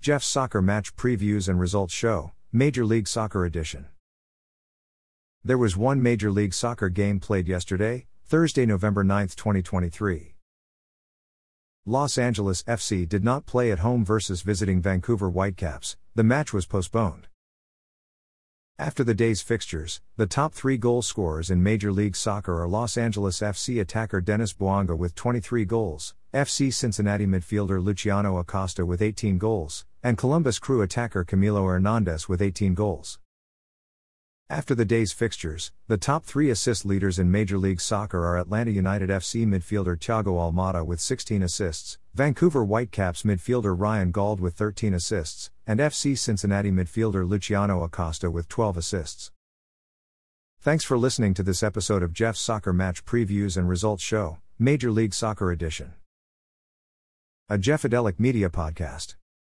Jeff's Soccer Match Previews and Results Show, Major League Soccer Edition. There was one Major League Soccer game played yesterday, Thursday, November 9, 2023. Los Angeles FC did not play at home versus visiting Vancouver Whitecaps, the match was postponed. After the day's fixtures, the top three goal scorers in Major League Soccer are Los Angeles FC attacker Denis Bouanga with 23 goals, FC Cincinnati midfielder Luciano Acosta with 18 goals, and Columbus Crew attacker Camilo Hernandez with 18 goals. After the day's fixtures, the top three assist leaders in Major League Soccer are Atlanta United FC midfielder Thiago Almada with 16 assists, Vancouver Whitecaps midfielder Ryan Gauld with 13 assists, and FC Cincinnati midfielder Luciano Acosta with 12 assists. Thanks for listening to this episode of Jeff's Soccer Match Previews and Results Show, Major League Soccer Edition. A Jeffadelic Media Podcast.